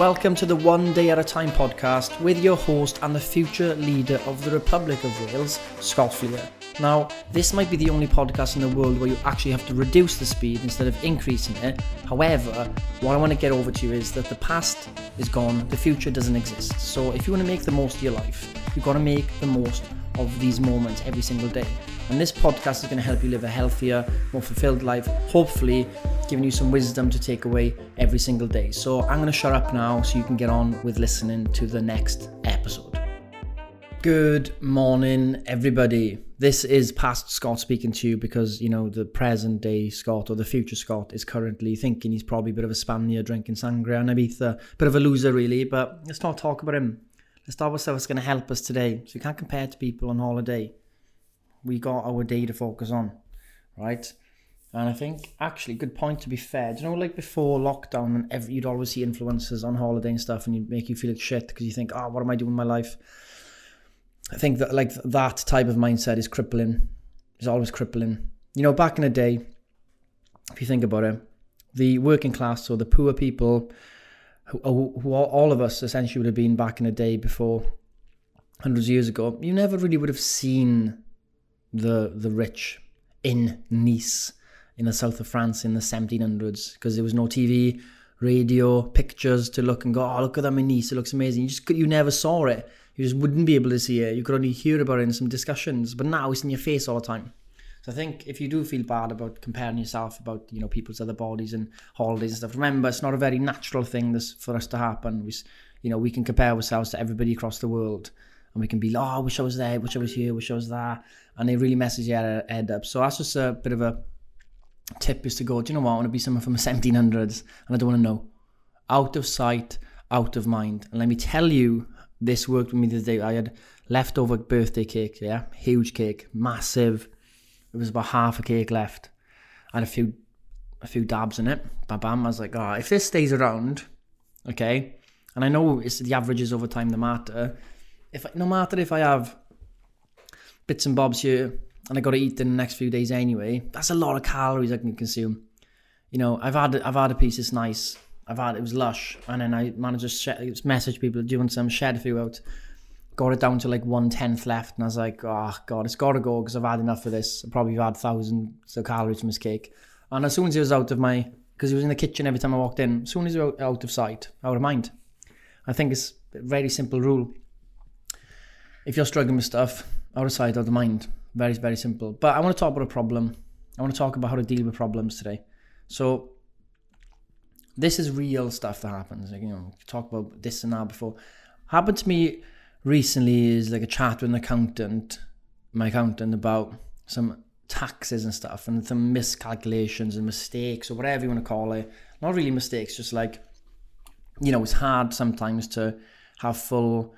Welcome to the One Day at a Time podcast with your host and the future leader of the Republic of Wales, Scott Fleer. Now, this might be the only podcast in the world where you actually have to reduce the speed instead of increasing it. However, what I want to get over to you is that the past is gone, the future doesn't exist. So, if you want to make the most of your life, you've got to make the most of these moments every single day. And this podcast is going to help you live a healthier, more fulfilled life, hopefully giving you some wisdom to take away every single day. So I'm going to shut up now so you can get on with listening to the next episode. Good morning, everybody. This is past Scott speaking to you because, you know, the present day Scott or the future Scott is currently thinking he's probably a bit of a Spaniard drinking sangria and Ibiza. Uh, bit of a loser, really, but let's not talk about him. Let's talk about stuff that's going to help us today. So you can't compare to people on holiday we got our day to focus on, right? And I think actually, good point to be fair. Do you know, like before lockdown, and every, you'd always see influencers on holiday and stuff, and you'd make you feel like shit because you think, oh, what am I doing in my life? I think that like that type of mindset is crippling. Is always crippling. You know, back in the day, if you think about it, the working class or the poor people, who, who all of us essentially would have been back in the day before, hundreds of years ago, you never really would have seen the the rich in Nice in the south of France in the 1700s because there was no TV, radio, pictures to look and go, oh, look at them in Nice, it looks amazing. You just you never saw it. You just wouldn't be able to see it. You could only hear about it in some discussions, but now it's in your face all the time. So I think if you do feel bad about comparing yourself about you know people's other bodies and holidays and stuff, remember it's not a very natural thing this for us to happen. We, you know, we can compare ourselves to everybody across the world and we can be like, oh, I wish I was there, wish I was here, wish I was there. And it really messes your head up. So that's just a bit of a tip is to go, do you know what? I want to be someone from the 1700s and I don't want to know. Out of sight, out of mind. And let me tell you, this worked with me the day. I had leftover birthday cake, yeah? Huge cake, massive. It was about half a cake left. I had a few a few dabs in it. Bam bam. I was like, oh, if this stays around, okay, and I know it's the averages over time that matter, if no matter if I have bits and bobs here and I got to eat in the next few days anyway, that's a lot of calories I can consume. You know, I've had I've had a piece that's nice. I've had it was lush, and then I managed to sh- message people doing some shed a few out. Got it down to like one tenth left, and I was like, oh god, it's got to go because I've had enough of this. I probably had thousands of calories from this cake. And as soon as it was out of my, because it was in the kitchen every time I walked in, as soon as it was out of sight, out of mind. I think it's a very simple rule if you're struggling with stuff, out of of mind. Very, very simple. But I want to talk about a problem. I want to talk about how to deal with problems today. So this is real stuff that happens. Like, you know, talk about this and that before. Happened to me recently is like a chat with an accountant, my accountant, about some taxes and stuff and some miscalculations and mistakes or whatever you want to call it. Not really mistakes, just like, you know, it's hard sometimes to have full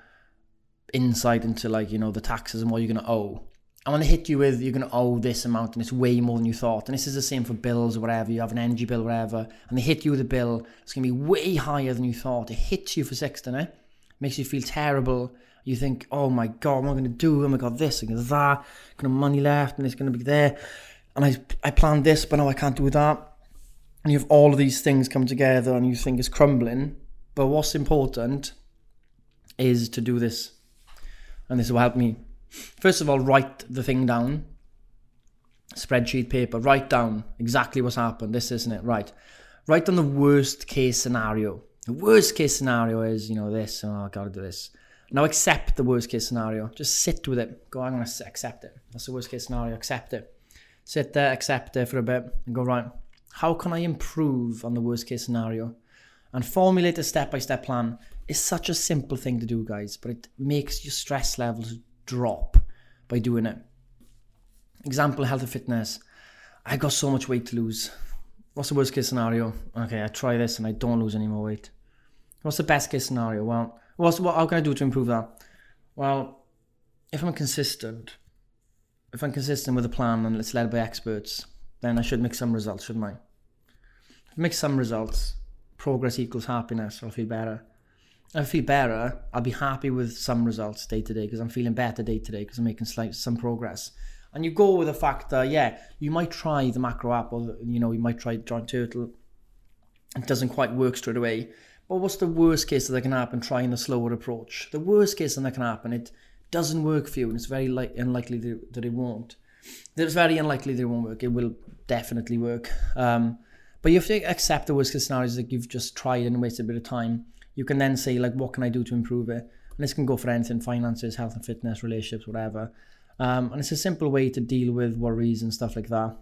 insight into like you know the taxes and what you're going to owe I want to hit you with you're going to owe this amount and it's way more than you thought. And this is the same for bills or whatever. You have an energy bill, whatever, and they hit you with a bill. It's going to be way higher than you thought. It hits you for six, doesn't it? Makes you feel terrible. You think, oh my god, what am I going to do? Oh my god, this, and that. Got money left, and it's going to be there. And I, I planned this, but now I can't do that. And you have all of these things come together, and you think it's crumbling. But what's important is to do this and this will help me. First of all, write the thing down. Spreadsheet paper, write down exactly what's happened. This isn't it, right? Write down the worst case scenario. The worst case scenario is, you know, this, oh, I gotta do this. Now accept the worst case scenario. Just sit with it. Go, I'm gonna accept it. That's the worst case scenario. Accept it. Sit there, accept it for a bit, and go, right, how can I improve on the worst case scenario? And formulate a step by step plan it's such a simple thing to do, guys, but it makes your stress levels drop by doing it. Example health and fitness. I got so much weight to lose. What's the worst case scenario? Okay, I try this and I don't lose any more weight. What's the best case scenario? Well, what's, what, how can I do to improve that? Well, if I'm consistent, if I'm consistent with a plan and it's led by experts, then I should make some results, shouldn't I? If I make some results, progress equals happiness, I'll feel better. I feel better. I'll be happy with some results day to day because I'm feeling better day to day because I'm making slight some progress. And you go with the fact that yeah, you might try the macro app or you know you might try Giant Turtle. It doesn't quite work straight away. But what's the worst case that can happen trying the slower approach? The worst case that can happen, it doesn't work for you and it's very li- unlikely that it won't. It's very unlikely that it won't work. It will definitely work. Um, but you have to accept the worst case scenarios that you've just tried and wasted a bit of time. You can then say, like, what can I do to improve it? And this can go for anything finances, health and fitness, relationships, whatever. Um, and it's a simple way to deal with worries and stuff like that.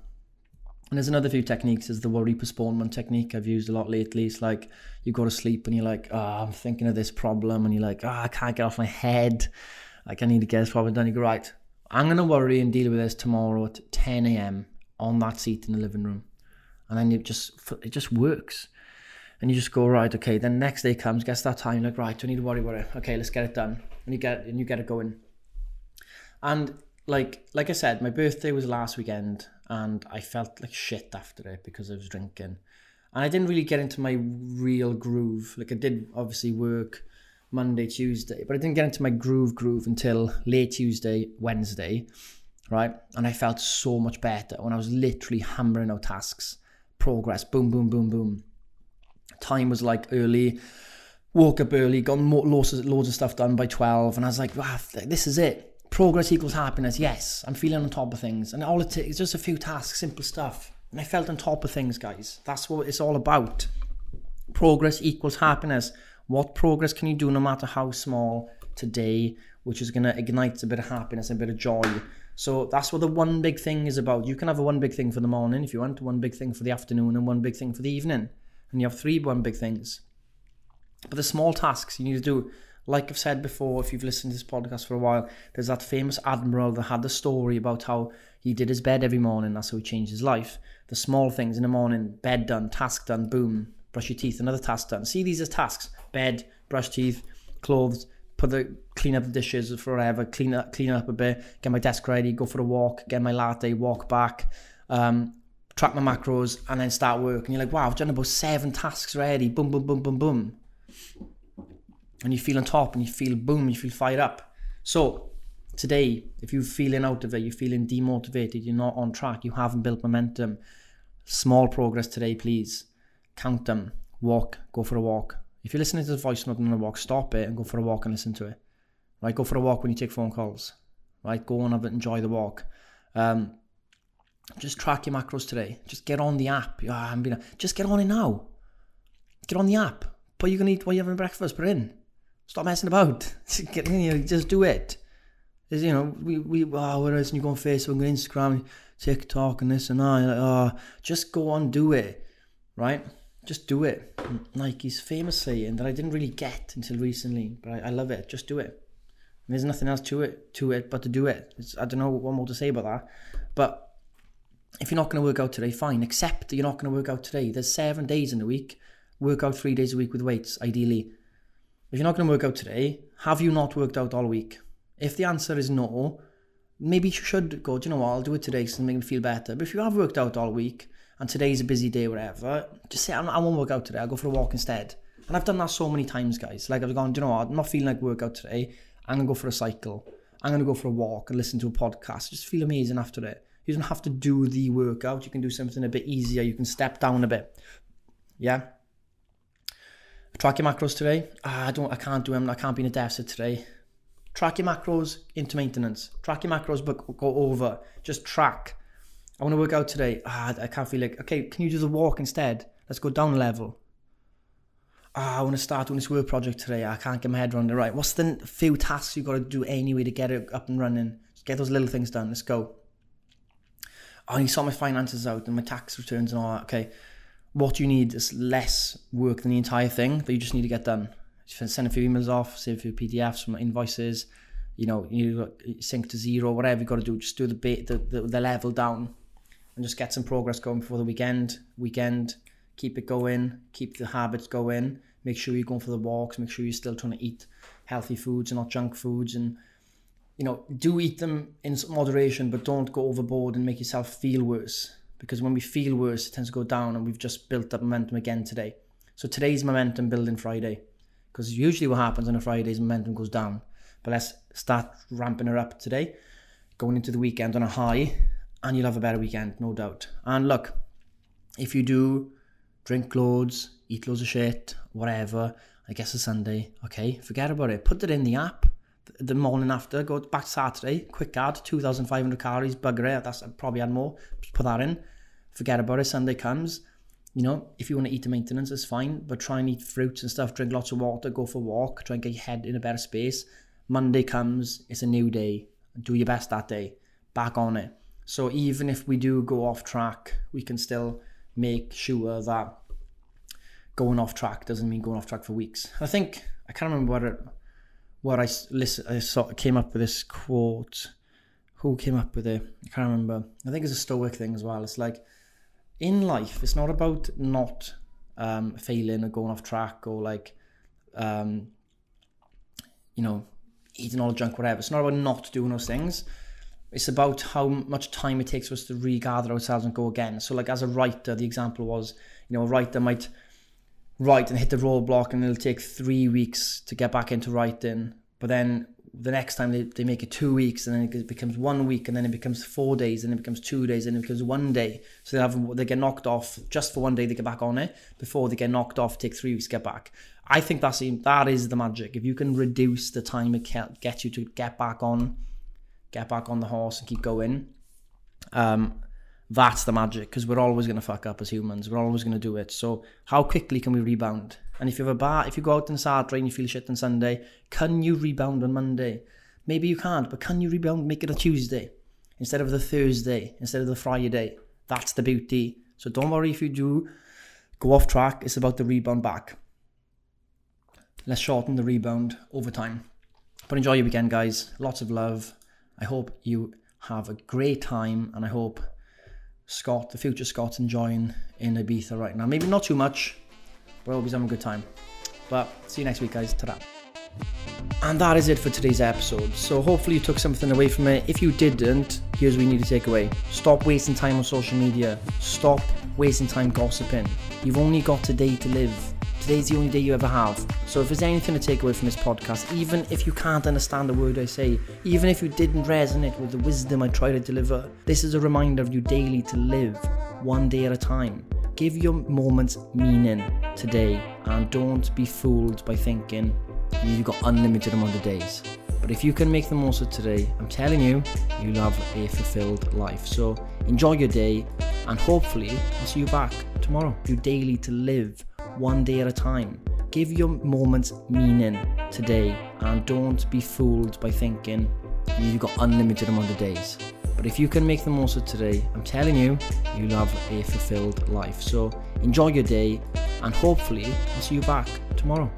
And there's another few techniques. is the worry postponement technique I've used a lot lately. It's like you go to sleep and you're like, oh, I'm thinking of this problem. And you're like, oh, I can't get off my head. Like, I need to get this problem done. You go, right, I'm going to worry and deal with this tomorrow at 10 a.m. on that seat in the living room. And then it just, it just works. And you just go, right, okay. Then next day comes, gets that time, like, right, do I need to worry about it? Okay, let's get it done. And you get, and you get it going. And like like I said, my birthday was last weekend, and I felt like shit after it because I was drinking, and I didn't really get into my real groove. Like I did obviously work Monday, Tuesday, but I didn't get into my groove groove until late Tuesday, Wednesday, right? And I felt so much better when I was literally hammering out tasks, progress, boom, boom, boom, boom. Time was like early woke up early, got loads of, loads of stuff done by 12, and I was like, ah, wow, this is it progress equals happiness. Yes, I'm feeling on top of things, and all it takes is just a few tasks, simple stuff. And I felt on top of things, guys. That's what it's all about. Progress equals happiness. What progress can you do, no matter how small, today, which is going to ignite a bit of happiness, a bit of joy? So that's what the one big thing is about. You can have a one big thing for the morning if you want, one big thing for the afternoon, and one big thing for the evening. And you have three one big things. But the small tasks you need to do like I've said before, if you've listened to this podcast for a while, there's that famous admiral that had the story about how he did his bed every morning. That's how he changed his life. The small things in the morning, bed done, task done, boom, brush your teeth, another task done. See these as tasks: bed, brush teeth, clothes, put the clean up the dishes forever, clean up, clean up a bit, get my desk ready, go for a walk, get my latte, walk back. Um, track my macros and then start work and you're like wow I've done about seven tasks already boom boom boom boom boom and you feel on top and you feel boom, you feel fired up. So today, if you're feeling out of it, you're feeling demotivated, you're not on track, you haven't built momentum, small progress today, please. Count them. Walk, go for a walk. If you're listening to the voice note on a walk, stop it and go for a walk and listen to it. Right, go for a walk when you take phone calls. Right, go and have it, enjoy the walk. Um, just track your macros today. Just get on the app. Yeah, I'm being, just get on it now. Get on the app. But you're gonna eat while you're having breakfast. Put it in. Stop messing about. Get, just do it. Is you know, we we ah, oh, whereas you go on Facebook and Instagram, TikTok and this and that, like, oh, just go on, do it, right? Just do it. Nike's famous saying that I didn't really get until recently, but I, I love it. Just do it. And there's nothing else to it to it but to do it. It's, I don't know what more to say about that, but if you're not going to work out today, fine. Accept that you're not going to work out today. There's seven days in the week. Work out three days a week with weights, ideally. If you're not going to work out today, have you not worked out all week? If the answer is no, maybe you should go, do you know what, I'll do it today to make me feel better. But if you have worked out all week and today's a busy day, whatever, just say, I won't work out today, I'll go for a walk instead. And I've done that so many times, guys. Like I've gone, do you know what, I'm not feeling like workout today. I'm going to go for a cycle. I'm going to go for a walk and listen to a podcast. Just feel amazing after it. You don't have to do the workout. You can do something a bit easier. You can step down a bit. Yeah. Track your macros today. Ah, I don't. I can't do them. I can't be in a deficit today. Track your macros into maintenance. Track your macros, but go over. Just track. I want to work out today. Ah, I can't feel like. Okay, can you do the walk instead? Let's go down a level. Ah, I want to start doing this work project today. I can't get my head around it. Right. What's the few tasks you got to do anyway to get it up and running? Just get those little things done. Let's go. I sort my finances out and my tax returns and all that. Okay what you need is less work than the entire thing that you just need to get done. Send a few emails off, save a few PDFs from invoices, you know, you sync to Xero, whatever you got to do, just do the, bit, the, the, the level down and just get some progress going before the weekend. Weekend, keep it going, keep the habits going, make sure you're going for the walks, make sure you're still trying to eat healthy foods and not junk foods and you know, do eat them in moderation, but don't go overboard and make yourself feel worse because when we feel worse, it tends to go down, and we've just built up momentum again today. So today's momentum building Friday, because usually what happens on a Friday is momentum goes down. But let's start ramping her up today, going into the weekend on a high, and you'll have a better weekend, no doubt. And look, if you do drink loads, eat loads of shit, whatever. I guess it's Sunday. Okay, forget about it. Put it in the app. The morning after, go back Saturday, quick add, 2,500 calories, bugger it. That's probably add more. Just put that in. Forget about it. Sunday comes. You know, if you want to eat the maintenance, it's fine, but try and eat fruits and stuff, drink lots of water, go for a walk, try and get your head in a better space. Monday comes, it's a new day. Do your best that day. Back on it. So even if we do go off track, we can still make sure that going off track doesn't mean going off track for weeks. I think I can't remember what it, what I listen. I saw came up with this quote. Who came up with it? I can't remember. I think it's a Stoic thing as well. It's like in life, it's not about not um, failing or going off track or like, um, you know, eating all the junk, whatever. It's not about not doing those things. It's about how much time it takes us to regather ourselves and go again. So, like as a writer, the example was, you know, a writer might write and hit the roadblock, and it'll take three weeks to get back into writing. But then the next time they, they make it two weeks and then it becomes one week and then it becomes four days and it becomes two days and it becomes one day. So they have they get knocked off just for one day they get back on it. Before they get knocked off take three weeks to get back. I think that's that is the magic. If you can reduce the time it gets you to get back on get back on the horse and keep going um that's the magic because we're always going to fuck up as humans we're always going to do it so how quickly can we rebound and if you have a bar, if you go out on Saturday and you feel shit on Sunday, can you rebound on Monday? Maybe you can't, but can you rebound, make it a Tuesday instead of the Thursday, instead of the Friday? That's the beauty. So don't worry if you do go off track. It's about the rebound back. Let's shorten the rebound over time. But enjoy your weekend, guys. Lots of love. I hope you have a great time, and I hope Scott, the future Scott's enjoying in Ibiza right now. Maybe not too much, we're always having a good time. But see you next week, guys. Ta And that is it for today's episode. So hopefully you took something away from it. If you didn't, here's what you need to take away. Stop wasting time on social media. Stop wasting time gossiping. You've only got today to live. Today's the only day you ever have. So if there's anything to take away from this podcast, even if you can't understand a word I say, even if you didn't resonate with the wisdom I try to deliver, this is a reminder of you daily to live one day at a time. Give your moments meaning today and don't be fooled by thinking you've got unlimited amount of days. But if you can make the most of today, I'm telling you, you'll have a fulfilled life. So enjoy your day and hopefully I'll see you back tomorrow. Do daily to live one day at a time. Give your moments meaning today and don't be fooled by thinking you've got unlimited amount of days. But if you can make the most of today, I'm telling you, you'll have a fulfilled life. So enjoy your day and hopefully I'll see you back tomorrow.